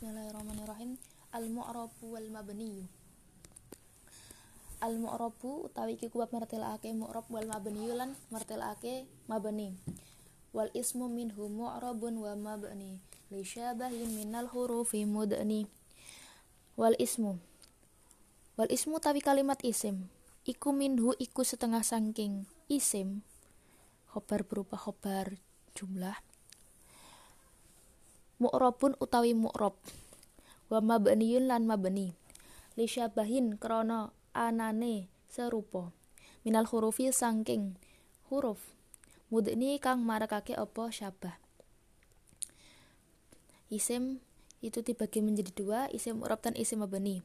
Bismillahirrahmanirrahim. Al-mu'rabu wal mabniyu. Al-mu'rabu utawi iki kuwat martelake mu'rab wal mabniyu lan martelake mabni. Wal ismu minhu mu'rabun wa mabni. Li syabahin minal hurufi mudni. Wal ismu. Wal ismu utawi kalimat isim. Iku minhu iku setengah sangking isim. Khobar berupa khobar jumlah mu'rabun utawi mu'rab. Wa mabniyun lan mabni. Li syabahin krana anane serupa. Minal hurufi sangking huruf. Mudni kang marakake apa syabah. Isim itu dibagi menjadi dua isim mu'rab dan isim mabni.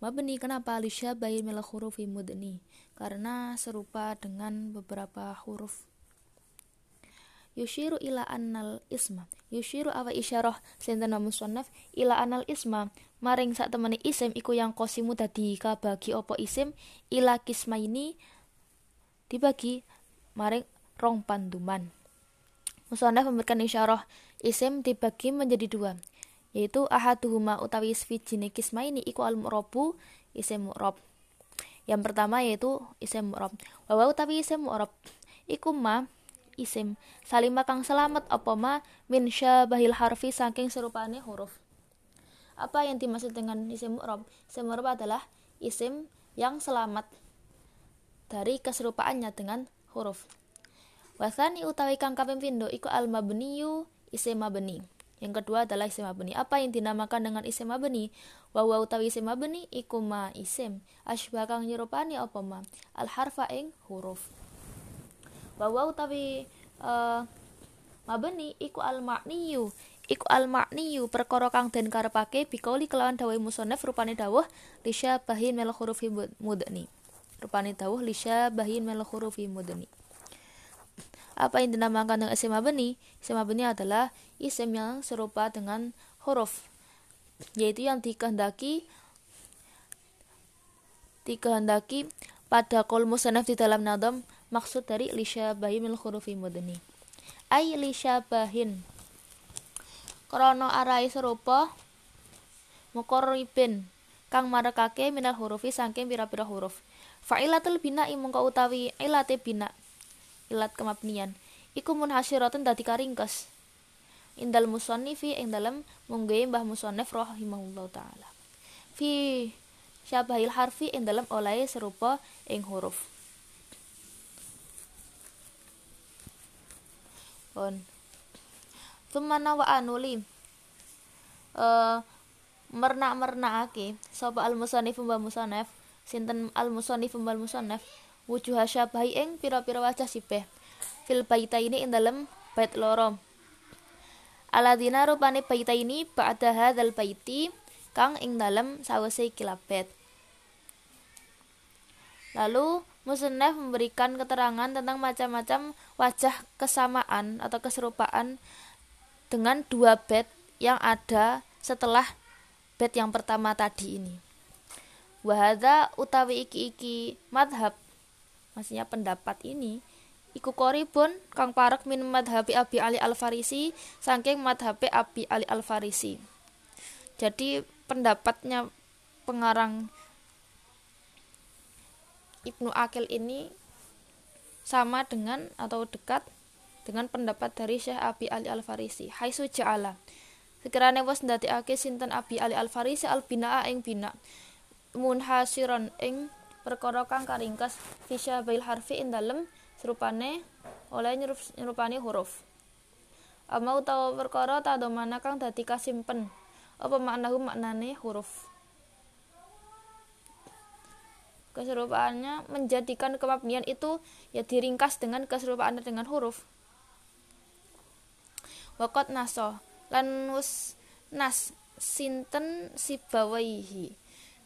Mabni kenapa? Li syabahin minal hurufi mudni. Karena serupa dengan beberapa huruf yushiru ila annal isma. Yushiru awa isyarah sinten musannaf ila annal isma. Maring sak temene isim iku yang kosimu dadi kabagi opo isim ila kisma ini dibagi maring rong panduman. Musannaf memberikan isyarah isim dibagi menjadi dua yaitu ahaduhuma utawi kisma kismaini iku al mu'rabu isim mu'rab. Yang pertama yaitu isim mu'rab. Wa utawi isim mu'rab. Iku ma isim salima kang selamat apa ma min syabahil harfi saking serupane huruf apa yang dimaksud dengan isim mu'rab isim mu'rab adalah isim yang selamat dari keserupaannya dengan huruf wasani utawi kang kaping pindho iku al mabniyu isim mabni yang kedua adalah isim mabni. Apa yang dinamakan dengan isim mabni? Wa wa utawi isim mabni iku ma isim. Asbah kang nyerupani apa ma? Al harfa ing huruf bahwa utawi uh, mabeni iku al makniyu iku al makniyu perkara kang den karepake bikauli kelawan dawuh musannaf rupane dawuh lisya bahin mel hurufi mudni. Rupane dawuh lisya bahin mel hurufi mudni. Apa yang dinamakan dengan isim mabni isim mabni adalah isim yang serupa dengan huruf yaitu yang dikehendaki dikehendaki pada kol di dalam nadam maksud dari lisyabahi mil hurufi mudni ay lisyabahin. Krono arai serupa mukorribin kang marekake minal hurufi saking pira-pira huruf. Fa'ilatul bina mungko utawi ilate bina. Ilat kemabnian. Iku munhasyiratun dadi karingkes indal musannifi ing dalem munggahe Mbah Musannif rahimahullahu taala. Fi syabahil harfi ing dalem serupa ing huruf on Tumana wa anuli uh, merna merna ake sapa al musannif mbah musannaf sinten al musannif mbah musannaf wujuh syabahi ing pira-pira wajah fil baita ini ing dalem bait loro. Aladina rupane baita ini ba'da hadzal baiti kang ing dalem sawise kilabet. Lalu Musnaf memberikan keterangan tentang macam-macam wajah kesamaan atau keserupaan dengan dua bed yang ada setelah bed yang pertama tadi ini. Wahada utawi iki-iki madhab maksudnya pendapat ini iku koribun kang parek min madhabi Abi Ali Al-Farisi saking madhabi Abi Ali Al-Farisi. Jadi pendapatnya pengarang Ibnu Akil ini sama dengan atau dekat dengan pendapat dari Syekh Abi Ali Al-Farisi. Hai ja'ala. Sekiranya was ndadekake sinten Abi Ali Al-Farisi al-binaa ing bina. Munhasiron ing perkara kang karingkas fisyabil harfi ing dalem serupane oleh nyerupane huruf. Ama utawa perkara tadomana kang dadi kasimpen. Apa maknahu maknane huruf keserupaannya menjadikan kemabnian itu ya diringkas dengan keserupaannya dengan huruf. Wakot naso lan wus nas sinten sibawaihi.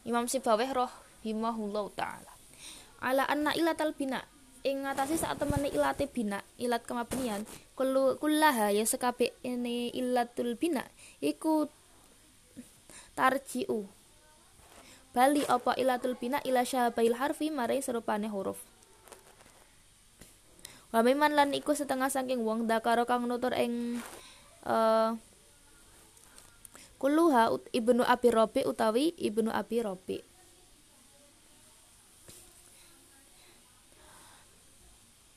Imam Sibawih roh himahullah taala. Ala anna ilatal bina ing saat temene ilate bina ilat kemabnian kullaha ya sekabe ini ilatul bina iku tarjiu bali apa ilatul bina ila syabail harfi maring serupane huruf. Wa miman lan iku setengah saking wong dakaro kang nutur ing uh, Kuluha Ibnu Abi Robi utawi Ibnu Abi Robi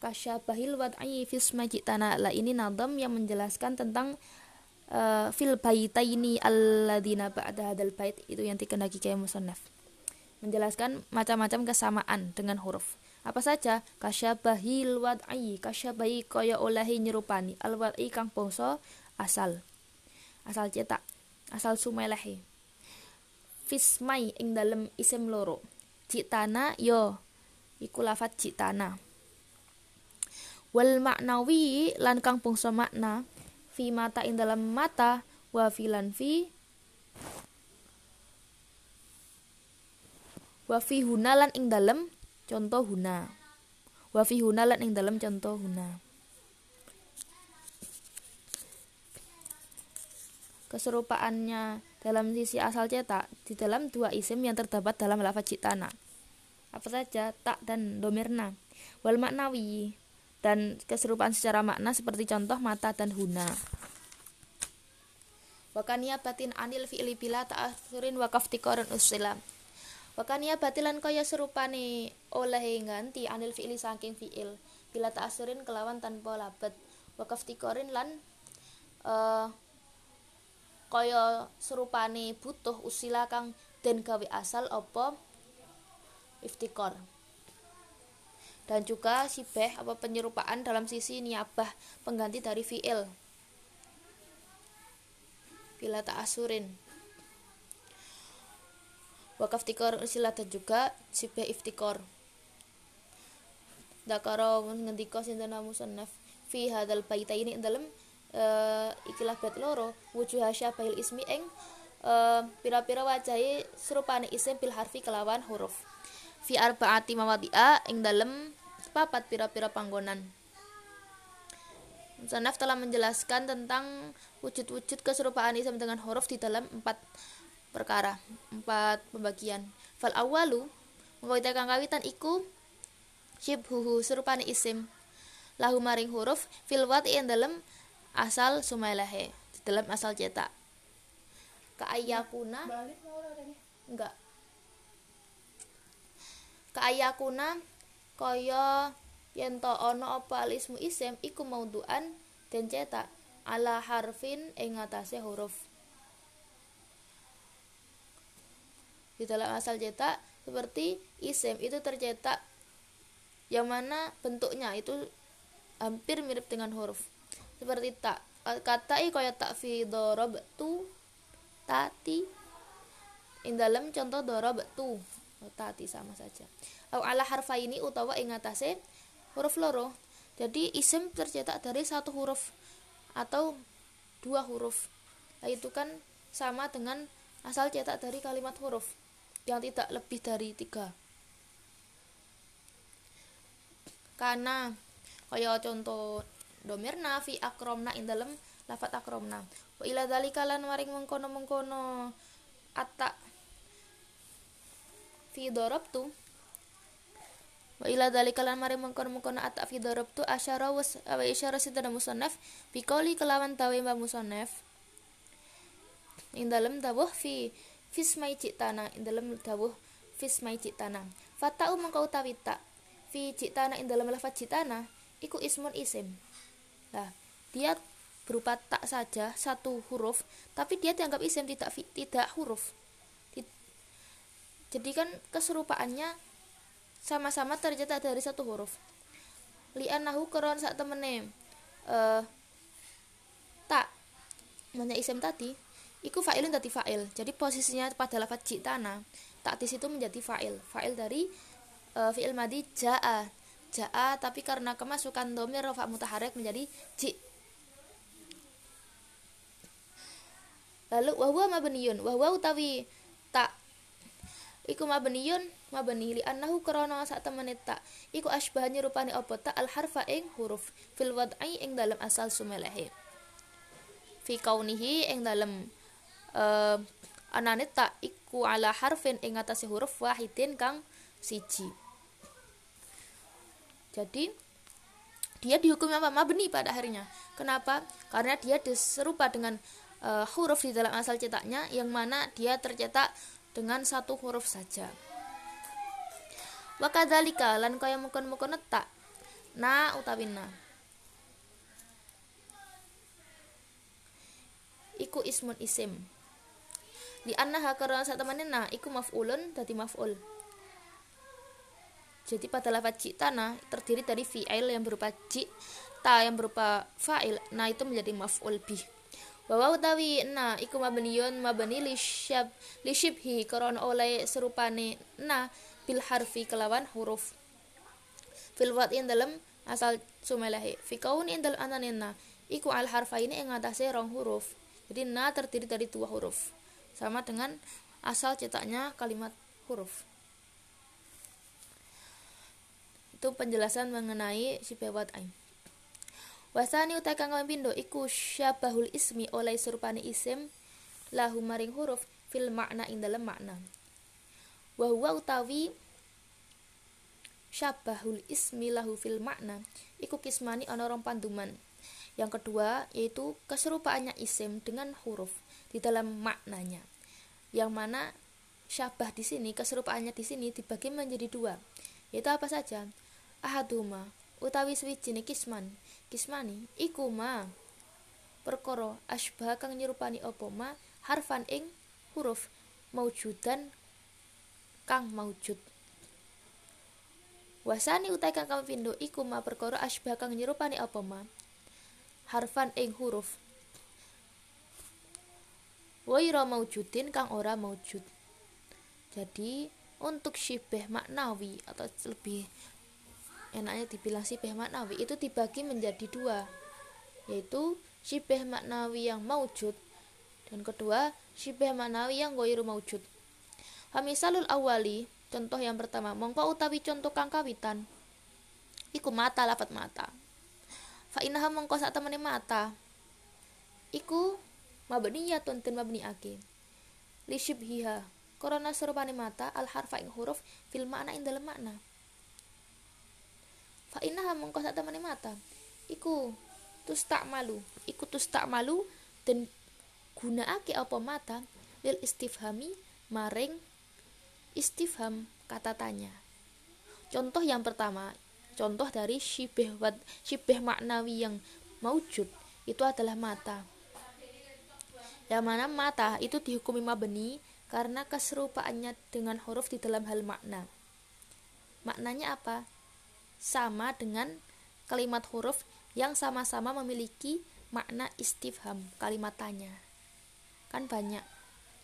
Kasyabahil wad'i fisma jitana. Lah ini nadam yang menjelaskan tentang uh, fil baitaini alladina ba'da hadal bait itu yang dikendaki kayak musannaf. Menjelaskan macam-macam kesamaan dengan huruf. Apa saja? Kasyabahil wad'i kasyabahi kaya olahi nyerupani. Al wad'i kang bangsa asal. Asal cetak asal sumelehi fismai ing dalem isim loro. Citana yo. Iku lafat citana wal maknawi lan kang bangsa makna fi mata ing dalam mata wa filan fi wa fi hunalan ing dalam contoh huna. Wa fi hunalan ing dalam contoh huna. Keserupaannya dalam sisi asal cetak di dalam dua isim yang terdapat dalam lafaz citana apa saja tak dan domirna. Wal maknawi dan keserupaan secara makna seperti contoh mata dan huna. Wakania batin anil fi'li bila ta'akhirin wakaf tikoran usila. Wakania batilan kaya serupane oleh ganti anil fi'li saking fi'il. Bila ta'asirin kelawan tanpa labet. Wakaf tikorin lan uh, kaya serupane butuh usila kang den gawe asal opo iftikor dan juga sibeh apa penyerupaan dalam sisi niabah pengganti dari fi'il bila ta'asurin wakaf tikor sila dan juga sibah iftikor. Dakara ngendika sinten musannaf fi hadal baita ini dalam uh, ikilah bait loro. Wujuh syabahil ismi eng uh, pira-pira wajahi serupane isim bil harfi kelawan huruf fi arbaati mawadi'a ing dalam papat pira-pira panggonan. Musannaf telah menjelaskan tentang wujud-wujud keserupaan isim dengan huruf di dalam empat perkara empat pembagian. Fal awalu mengkawita kang kawitan iku syibhuhu serupane isim. Lahu maring huruf fil yang dalam asal sumailahe di dalam asal cetak. Ka ayakuna enggak ka ayakuna kaya yen to ana apa ismu isim iku mauduan dan cetak ala harfin ing atase huruf. Di dalam asal cetak seperti isim itu tercetak yang mana bentuknya itu hampir mirip dengan huruf. Seperti tak kata i kaya tak fi dorob tu tati. In dalam contoh dorob tu tati sama saja. Au ala harfa ini utawa ingatase huruf loro. Jadi isim tercetak dari satu huruf atau dua huruf. Nah, itu kan sama dengan asal cetak dari kalimat huruf yang tidak lebih dari tiga. Karena kaya contoh domirna fi akromna in dalam lafat akromna. Wa ila dalika lan maring mengkono mengkono atta fi darabtu. Wa ila dalika lan maring mengkono mengkono atta fi darabtu asyara was wa isyara sidana musannaf bi kelawan tawe mbah musannaf. Ing dalam dawuh fi fismai citana in dalam dawuh fismai citana fatau mengkau tawita fi citana in dalam lafaz citana iku ismun isim. Nah dia berupa tak saja satu huruf tapi dia dianggap isim tidak tidak huruf jadi kan keserupaannya sama-sama tercetak dari satu huruf. Li'annahu keron saat temene uh, tak. Banyak isim tadi. Iku fa'ilun tadi fa'il. Jadi posisinya pada lafaz jitana taktis itu menjadi fa'il. Fa'il dari uh, fi'il madi ja'a. Ja'a tapi karena kemasukan domir rafa mutaharek menjadi ji. Lalu wahwa mabniyun. Wahwa utawi tak iku mabniyun mabni li annahu krana sak temene iku asbahnya rupane apa al harfa ing huruf fil wad'i ing dalam asal sumelehe. Fi kaunihi ing dalam uh, anane tak iku ala harfin ing atase huruf wahidin kang siji. Jadi dia dihukum apa? Mabni pada akhirnya. Kenapa? Karena dia serupa dengan uh, huruf di dalam asal cetaknya yang mana dia tercetak dengan satu huruf saja. Wakadhalika lan kaya mukon-mukon tak na utawi na. Iku ismun isim. Di annaha karena saat temannya na iku maf'ulun dadi maf'ul. Jadi pada lafaz tanah terdiri dari fi'il yang berupa ta yang berupa fa'il. Nah itu menjadi maf'ul bih bahwa utawi na iku mabniyun mabni li syab li syibhi karena oleh serupane na bil harfi kelawan huruf. Fil in dalam asal sumelahi. Fi kaun in dalam ananina iku al harfa ini yang ngatasi rong huruf. Jadi na terdiri dari dua huruf sama dengan asal cetaknya kalimat huruf. Itu penjelasan mengenai sifat ain wasani utai kang pindo iku syabahul ismi oleh surupane isim lahu maring huruf fil makna ing dalam makna wa huwa utawi syabahul ismi lahu fil makna iku kismani ana rong panduman yang kedua yaitu keserupaannya isim dengan huruf di dalam maknanya. Yang mana syabah di sini keserupaannya di sini dibagi menjadi dua, yaitu apa saja? Ahaduma utawi swijine kisman. Kismani iku ma. Perkara asbah kang nyerupani apa ma? Harfan ing huruf maujudan kang maujud. Wasani utai kang kapindo iku ma perkara asbah kang nyerupani apa ma? Harfan ing huruf waira maujudin kang ora maujud. Jadi untuk syibeh maknawi atau lebih enaknya dibilang syibeh maknawi itu dibagi menjadi dua yaitu syibeh maknawi yang maujud dan kedua syibeh maknawi yang goiru maujud. Hamisalul awali contoh yang pertama mongko utawi contoh kang kawitan iku mata lafat mata. Fa inaha mongko sak temene mata iku mabniyatun tin mabniake li syibhiha korona serupane mata al harfa ing huruf fil makna ing makna fa innaha mengko sak temane mata iku tus tak malu. Iku tus tak malu dan gunakake apa mata lil istifhami maring istifham kata tanya. Contoh yang pertama contoh dari syibeh wat syibeh maknawi yang maujud itu adalah mata. Yang mana mata itu dihukumi mabeni karena keserupaannya dengan huruf di dalam hal makna. Maknanya apa? Sama dengan kalimat huruf yang sama-sama memiliki makna istifham, kalimat tanya. Kan banyak.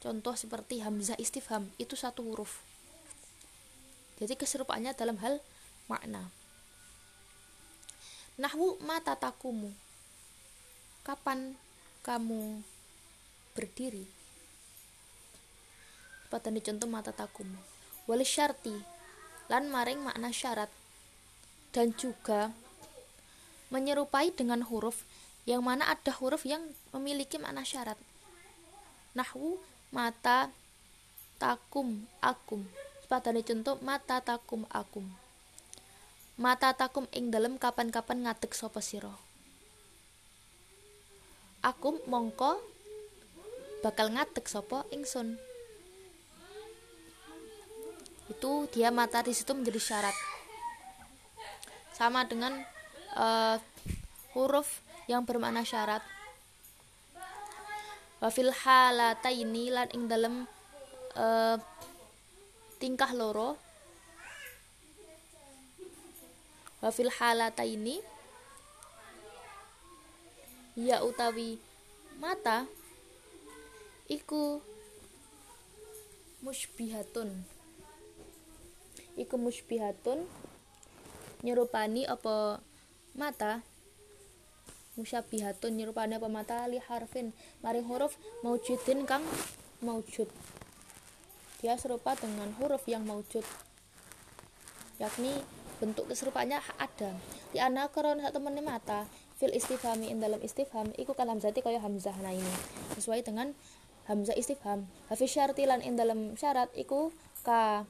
Contoh seperti hamzah istifham itu satu huruf. Jadi keserupaannya dalam hal makna. Nahwu mata takumu. Kapan kamu berdiri pada contoh mata takum wali syarti lan maring makna syarat dan juga menyerupai dengan huruf yang mana ada huruf yang memiliki makna syarat. Nahwu mata takum akum. Pada contoh mata takum akum. Mata takum ing dalam kapan-kapan ngadeg sapa sira? Akum mongko bakal ngatek sopo ingsun itu dia mata di situ menjadi syarat sama dengan uh, huruf yang bermakna syarat. Wafil halata ini lan ing dalam uh, tingkah loro. Wafil halata ini ya utawi mata iku musbihatun iku musbihatun nyerupani apa mata? Musyabihatun nyerupani apa mata? Li harfin. Maring huruf maujudin kang maujud. Dia serupa dengan huruf yang maujud. Yakni bentuk keserupanya ada. Di anak koron satu temen mata fil istifhami in dalam istifham iku kalam zati kaya hamzah nah ini. Sesuai dengan hamzah istifham. Hafiz syarti lan in dalam syarat iku ka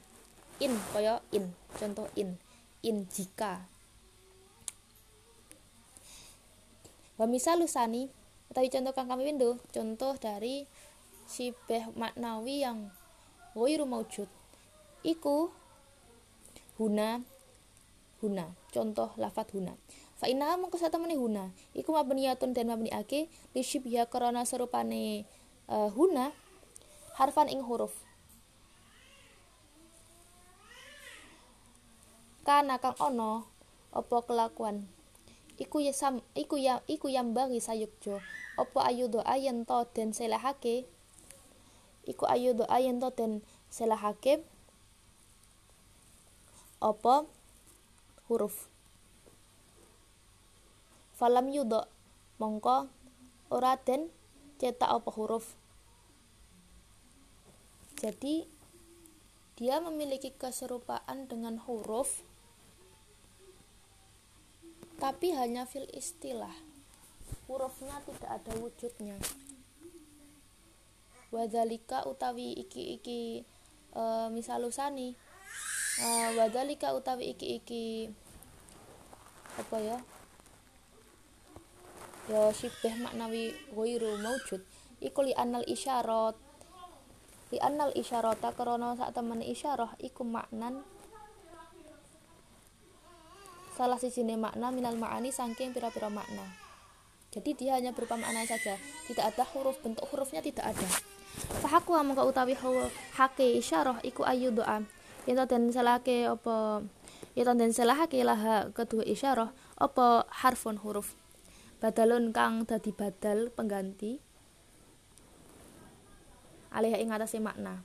in kaya in. Contoh in in jika. Wa misalusani utawi contoh kang kami window contoh dari sibeh maknawi yang ghairu maujud. Iku huna huna. Contoh lafat huna. Fa inna mongko satemene huna. Iku mabniyatun dan mabniake li syibya karena serupane uh, huna harfan ing huruf kana kang ono opo kelakuan? Iku ya sam iku ya iku sayukjo opo ayu doa yen to den selahake iku ayu doa yen to den selahake opo? Huruf. Falam yudo mongko ora den cetak apa huruf. Jadi dia memiliki keserupaan dengan huruf tapi hanya fil istilah. Hurufnya tidak ada wujudnya. Wadalika utawi iki iki e, misal usani e, wadalika utawi iki iki apa ya? Ya sibeh maknawi ghairu maujud iku li anal isyarat. Li anal isyarata karena sak temen isyarah iku maknan salah sijine makna minal ma'ani saking pira-pira makna. Jadi dia hanya berupa makna saja. Tidak ada huruf bentuk hurufnya tidak ada. Fahaku mongko utawi hake isyarah iku ayu doa. Yen den salahake apa? Yen den salahake laha kedua isyarah apa harfun huruf? Badalun kang dadi badal pengganti. Alih ing atase makna.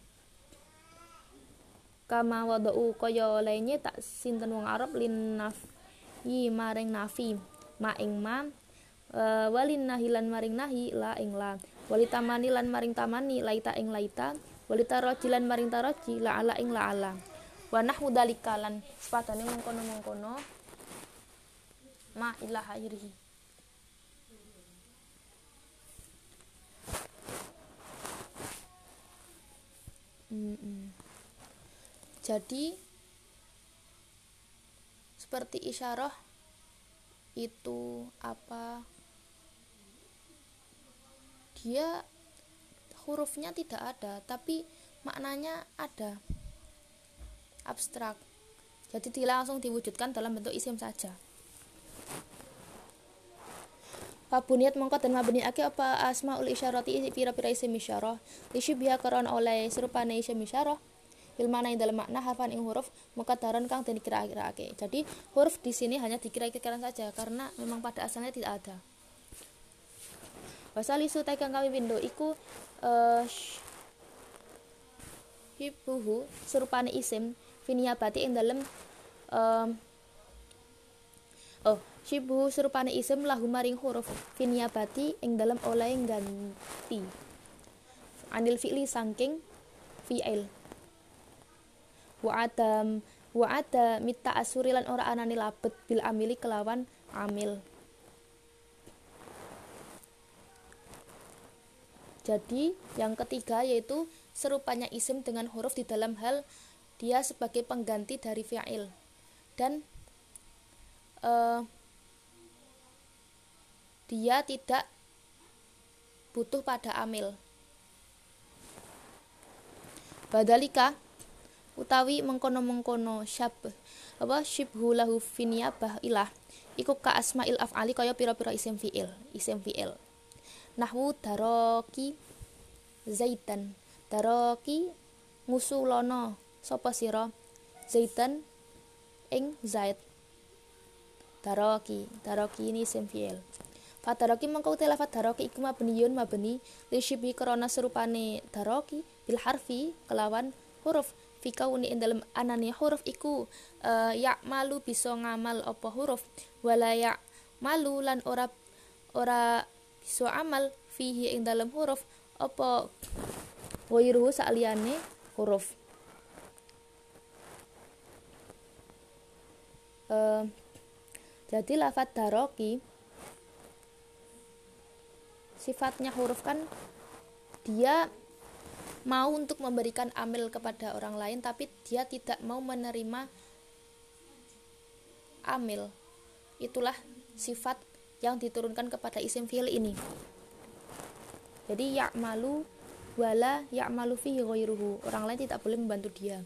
Kama wadau kaya lainnya tak sinten wong Arab lin yi maring nafi. Ma ing ma uh, walin nahilan maring nahi la ing la. Walitamani lan maring tamani laita ing laita. Walita rojilan maring taroji la ala ing la ala. Wa nahwu dalika lan sepatane mengkono-mengkono ma ilaha irihi. Mm-mm. Jadi seperti isyarah itu apa? Dia hurufnya tidak ada, tapi maknanya ada. Abstrak. Jadi dia langsung diwujudkan dalam bentuk isim saja. Pabuniat mongko dan ake apa asmaul isyarati pira-pira isim isyarah biha koron oleh serupane isim isyarah ilmana yang dalam makna harfan ing huruf daron kang dan dikira-kira jadi huruf di sini hanya dikira-kira saja karena memang pada asalnya tidak ada. Wasali su kang kami window iku uh, hibuhu serupane isim bati ing dalam uh, oh Shibu serupane isim lahu maring huruf finyabati ing dalam oleh ganti anil fi'li sangking fi'il wa adam wa ada mita asurilan ora anani labet bil amili kelawan amil. Jadi yang ketiga yaitu serupanya isim dengan huruf di dalam hal dia sebagai pengganti dari fi'il. Dan uh, dia tidak butuh pada amil. Badalika utawi mengkono-mengkono syab. Apa? Syibhu lahu finiyabah ilah. Iku ka asmail af'ali kaya pira-pira isim fi'il isim fi'il. Nahwu daroki zaitan. Daroki ngusulono sapa sira? Zaitan ing zaid. Daroki daroki ini isim fi'il. Fadaroki mengkau te lafat daroki iku mabniyun mabni li syibi krana serupane daroki bil harfi kelawan huruf fi kauni ing dalem anane huruf iku uh, ya malu bisa ngamal apa huruf? Wala ya malu lan ora ora bisa amal fihi ing dalem huruf apa? Wairuhu saliyane huruf. Uh, jadi lafat daroki sifatnya huruf kan dia mau untuk memberikan amil kepada orang lain tapi dia tidak mau menerima amil. Itulah sifat yang diturunkan kepada isim fi'il ini. Jadi ya'malu wala ya'malu fihi ghairuhu. Orang lain tidak boleh membantu dia.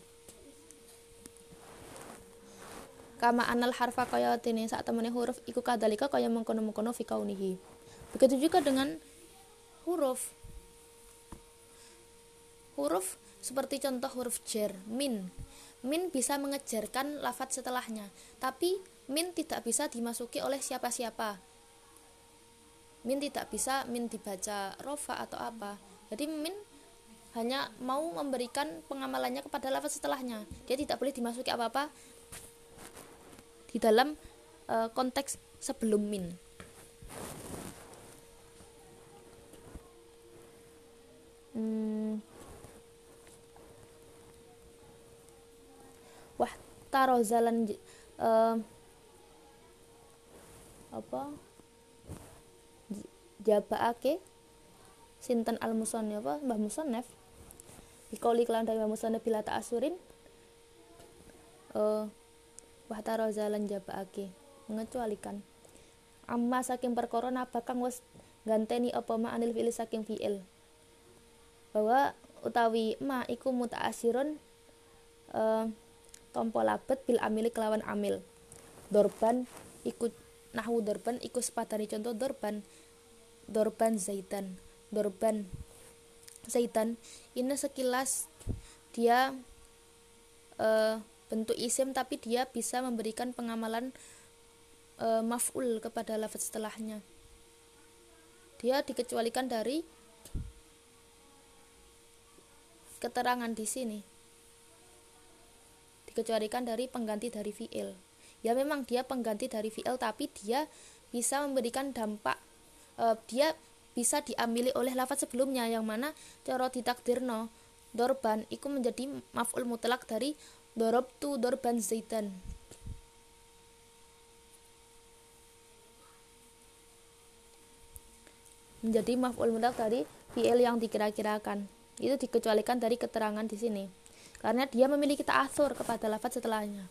Kama anal harfa kaya tene saat temene huruf iku kadalika kaya mengkono-mengkono fi kaunihi. Begitu juga dengan huruf huruf seperti contoh huruf jer min min bisa mengejarkan lafat setelahnya tapi min tidak bisa dimasuki oleh siapa-siapa min tidak bisa min dibaca rofa atau apa jadi min hanya mau memberikan pengamalannya kepada lafaz setelahnya dia tidak boleh dimasuki apa-apa di dalam uh, konteks sebelum min. Hmm. Wah, tarozalan uh, apa? Jabaake sinten al musannif apa? Mbah Musannif Bikauli kelan dari Mbah Musannif bila asurin. Uh, wahtaro jalan jabaake mengecualikan. Amma saking perkara napa kang wis ganteni apa ma anil fi'il saking fi'il. Bahwa utawi ma iku muta'asirun uh, tompo labet bil amili kelawan amil. Dorban iku nahwu dorban iku sepadani contoh dorban. Dorban zaitan dorban zaitan ini sekilas dia uh, bentuk isim tapi dia bisa memberikan pengamalan e, maf'ul kepada lafaz setelahnya. Dia dikecualikan dari keterangan di sini dikecualikan dari pengganti dari fi'il ya memang dia pengganti dari fi'il tapi dia bisa memberikan dampak e, dia bisa diambil oleh lafaz sebelumnya yang mana coro ditakdirno dorban itu menjadi maf'ul mutlak dari Dorobtu dorban zaitan. Menjadi maf'ul mutlak dari fi'il yang dikira-kirakan. Itu dikecualikan dari keterangan di sini. Karena dia memiliki ta'athur kepada lafaz setelahnya.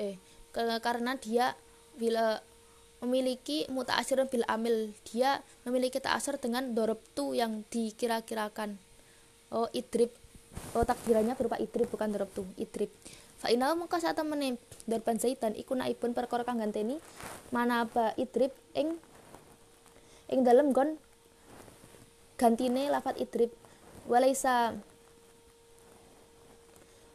Eh, karena dia bila memiliki muta'asirun bil amil. Dia memiliki ta'asir dengan dorobtu yang dikira-kirakan. Oh idrib. Oh takdirannya berupa idrib bukan dorobtu. Idrib. Fa inna mengko saat temene darban zaitan iku naibun perkara kang ganteni mana apa idrib ing ing dalem gon gantine lafat idrib. Walaisa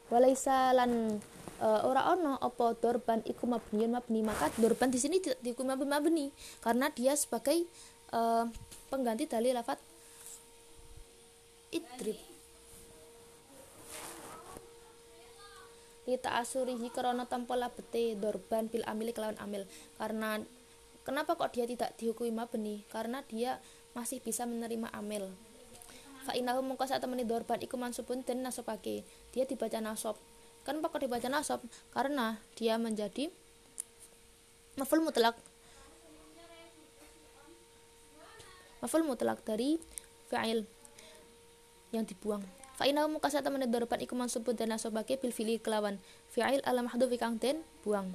walaisa lan uh, ora ono apa dorban iku mabniun mabni. Maka dorban di sini tidak dihukum mabni mabni karena dia sebagai uh, pengganti dari lafat idrib. Kita asurihi karena tanpa labete dorban bil amil kelawan amil. Karena kenapa kok dia tidak dihukumi mabni? Karena dia masih bisa menerima amil fa inahu mungko saat temani dorban iku mansubun dan nasobake dia dibaca nasob Kenapa kok dibaca nasab? Karena dia menjadi maful mutlak. Maful mutlak dari fa'il yang dibuang. Fa'inahu mukasata teman doroban iku mansubun dan nasobake bil fili kelawan fi'il ala mahdufi kang den buang.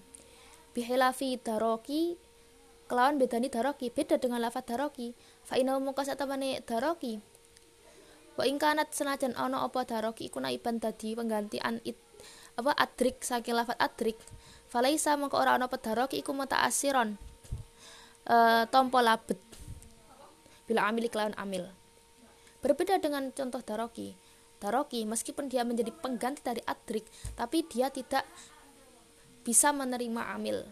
Bihilafi daroki kelawan bedani daroki beda dengan lafat daroki. Fa'inahu mukasata teman daroki. Wa ingkanat senajan ono apa daroki iku naiban dadi penggantian it apa adrik saking lafat adrik. Falaisa mengko ora ana pedarok iku asiron e, tompo labet. Bila amil kelawan amil. Berbeda dengan contoh daroki. Daroki meskipun dia menjadi pengganti dari adrik tapi dia tidak bisa menerima amil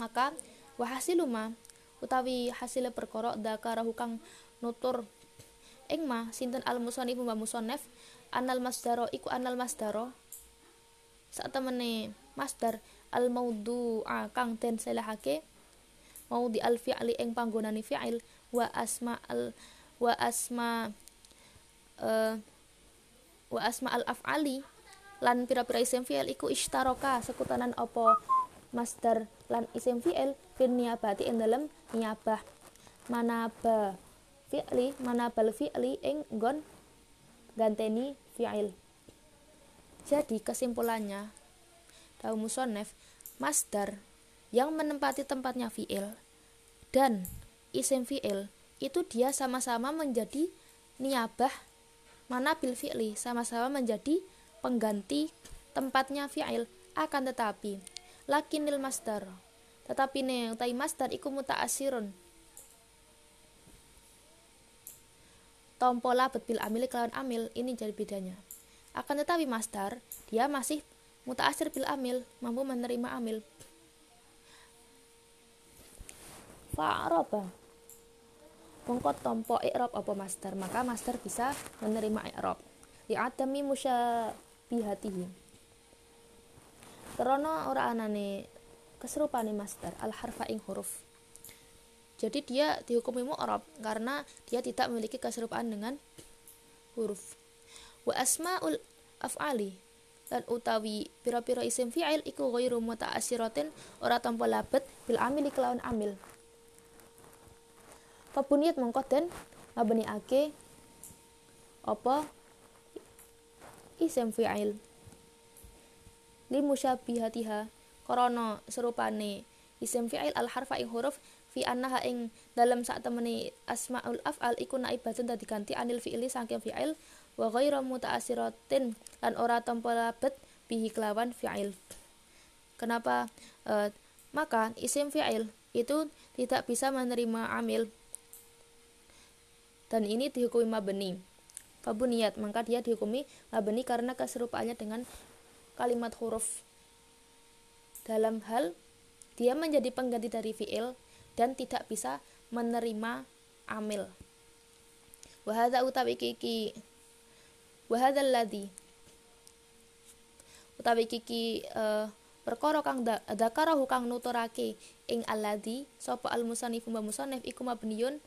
maka wahasiluma utawi hasil perkara dakara hukang nutur. Ing ma sinten al musannif wa musannaf anal masdaro iku anal masdaro. Saat temene masdar al a kang den selahake di al fi'li ing panggonane fi'il wa asma al wa asma uh, wa asma al af'ali lan pira-pira isim fi'il iku ishtaroka sekutanan opo masdar lan isim fi'il bin niabati ing dalem niabah. Manaba fi'li manabal fi'li ing gon ganteni fi'il. Jadi kesimpulannya daun musonef masdar yang menempati tempatnya fi'il dan isim fi'il itu dia sama-sama menjadi niabah. Mana bil fi'li sama-sama menjadi pengganti tempatnya fi'il. Akan tetapi lakinil masdar. Tetapi ne utai masdar iku muta'asirun tompo labet bil amil kelawan amil ini jadi bedanya. Akan tetapi masdar dia masih mutaasir bil amil mampu menerima amil. Fa'araba mongko tompo i'rab apa master maka master bisa menerima i'rab li adami musyabihatihi karena ora anane keserupane master. Al harfa ing huruf. Jadi dia dihukumi mu'rab karena dia tidak memiliki keserupaan dengan huruf. Wa asmaul af'ali dan utawi pira-pira isim fi'il iku ghairu muta'assiratin ora tanpa labet bil amil kelawan amil. Fabuniyat mongko den ake apa? Isim fi'il li musyabihatiha krana serupane. Isim fi'il al harfa ing huruf fi annaha ing dalam saat temeni asmaul af'al iku naibatun dadi ganti anil fi'ili saking fi'il wa ghairu muta'assiratin lan ora tanpa labet bihi kelawan fi'il. Kenapa? E, maka isim fi'il itu tidak bisa menerima amil. Dan ini dihukumi mabni. Fabuniyat maka dia dihukumi mabni karena keserupaannya dengan kalimat huruf. Dalam hal dia menjadi pengganti dari fiil dan tidak bisa menerima amil. Wahada utawi kiki wahada ladhi utawi kiki uh, perkara kang dakara kang nuturake ing alladhi sapa al musannif wa musannif iku mabniyun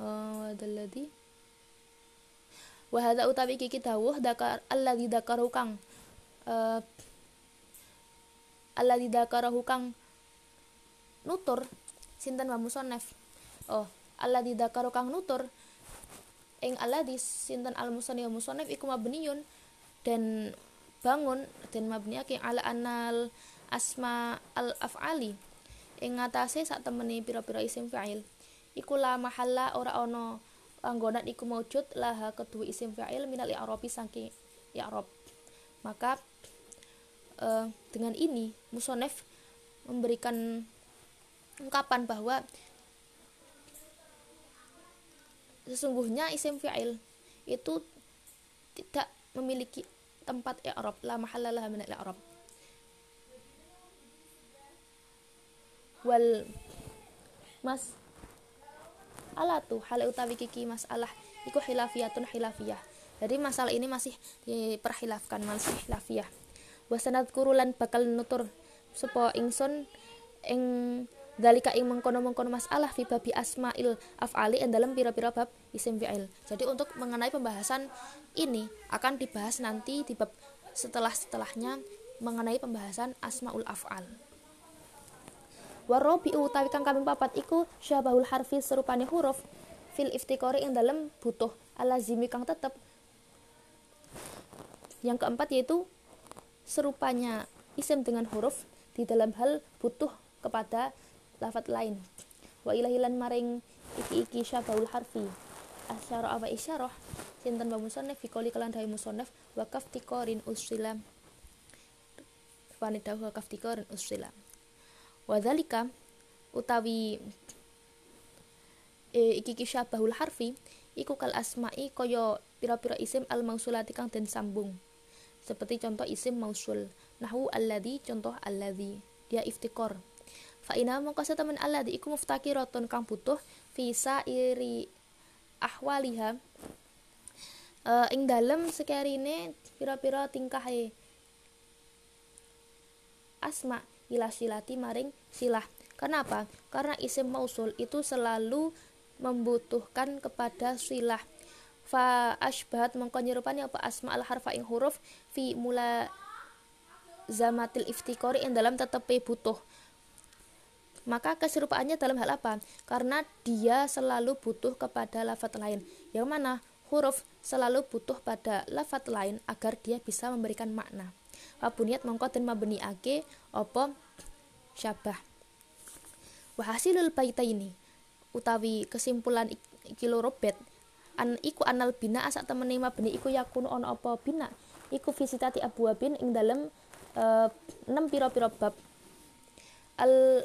wadalladhi wa hadza utawi kiki dawuh dakar alladzi dakaru kang uh, alladzi dakarahu kang nutur sinten wa musannaf? Oh alladzi dakaru kang nutur ing alladzi sinten al musannif wa musannaf iku mabniyun dan bangun dan mabniyake ala anal asma al af'ali ing ngatasé sak temeni pira-pira isim fa'il. Iku la mahalla ora ono panggonan iku maujud laha kedua isim fa'il minal i'rabi saking i'rab. Maka uh, dengan ini musonef memberikan ungkapan bahwa sesungguhnya isim fa'il itu tidak memiliki tempat i'rab. La mahalla laha minal i'rab. Wal mas tuh. Hal utawi kiki masalah iku hilafiyatun hilafiyah jadi masalah ini masih diperhilafkan masih hilafiyah wasanat kurulan bakal nutur supo ingsun ing dalika ing mengkono-mengkono masalah fi babi asmail af'ali yang dalam pira-pira bab isim fi'il. Jadi untuk mengenai pembahasan ini akan dibahas nanti di bab setelah-setelahnya mengenai pembahasan asmaul af'al warobi utawi kang kaping papat iku syabahul harfi serupane huruf. Fil iftikori yang dalam butuh. Alazimi kang tetep. Yang keempat yaitu serupanya isim dengan huruf di dalam hal butuh kepada lafat lain. Wa ilahilan maring iki iki syabahul harfi. Asyara awa isyarah? Sinten wa musannaf fi qouli kalan dahi musannaf wa kaftikorin usilam wanita wa kaftikorin usilam Wadhalika utawi e, iki bahul harfi iku kal asma'i kaya pira-pira isim al mausulati kang den sambung. Seperti contoh isim mausul nahu alladhi contoh alladhi dia iftikor. Fa ina mongko temen alladhi iku muftakiratun kang butuh visa iri ahwaliha uh, ing dalem sekarine pira-pira tingkahe asma ila silati maring silah. Kenapa? Karena isim mausul itu selalu membutuhkan kepada silah. Fa ashbahat mengkonyerupani apa asma al harfa ing huruf fi mula zamatil iftikori yang dalam tetapi butuh maka keserupaannya dalam hal apa? Karena dia selalu butuh kepada lafat lain. Yang mana huruf selalu butuh pada lafat lain agar dia bisa memberikan makna. Wabuniat mongko den ake opo syabah. Wahasilul baita ini utawi kesimpulan iki loro an iku anal bina asa temene mabni iku yakun ono apa bina. Iku visitati abwabin ing dalem uh, enam piro-piro bab. Al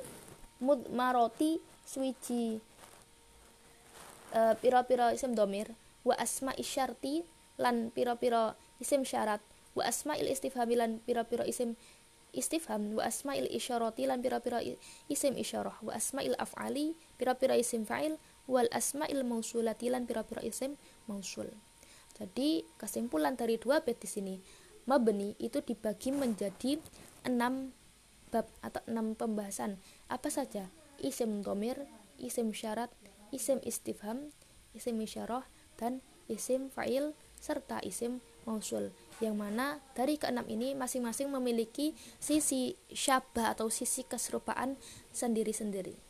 mudmaroti suici uh, piro-piro isim domir wa asma isyarti lan piro-piro isim syarat wa asma il istifhami lan piro-piro isim istifham. Wa asma'il isyarati lan pira-pira isim isyarah. Wa asma'il af'ali pira-pira isim fa'il. Wal asma'il mausulati lan pira-pira isim mausul. Jadi kesimpulan dari dua bait di sini mabni itu dibagi menjadi enam bab atau enam pembahasan. Apa saja? Isim domir, isim syarat, isim istifham, isim isyarah dan isim fa'il serta isim mausul yang mana dari keenam ini masing-masing memiliki sisi syabah atau sisi keserupaan sendiri-sendiri.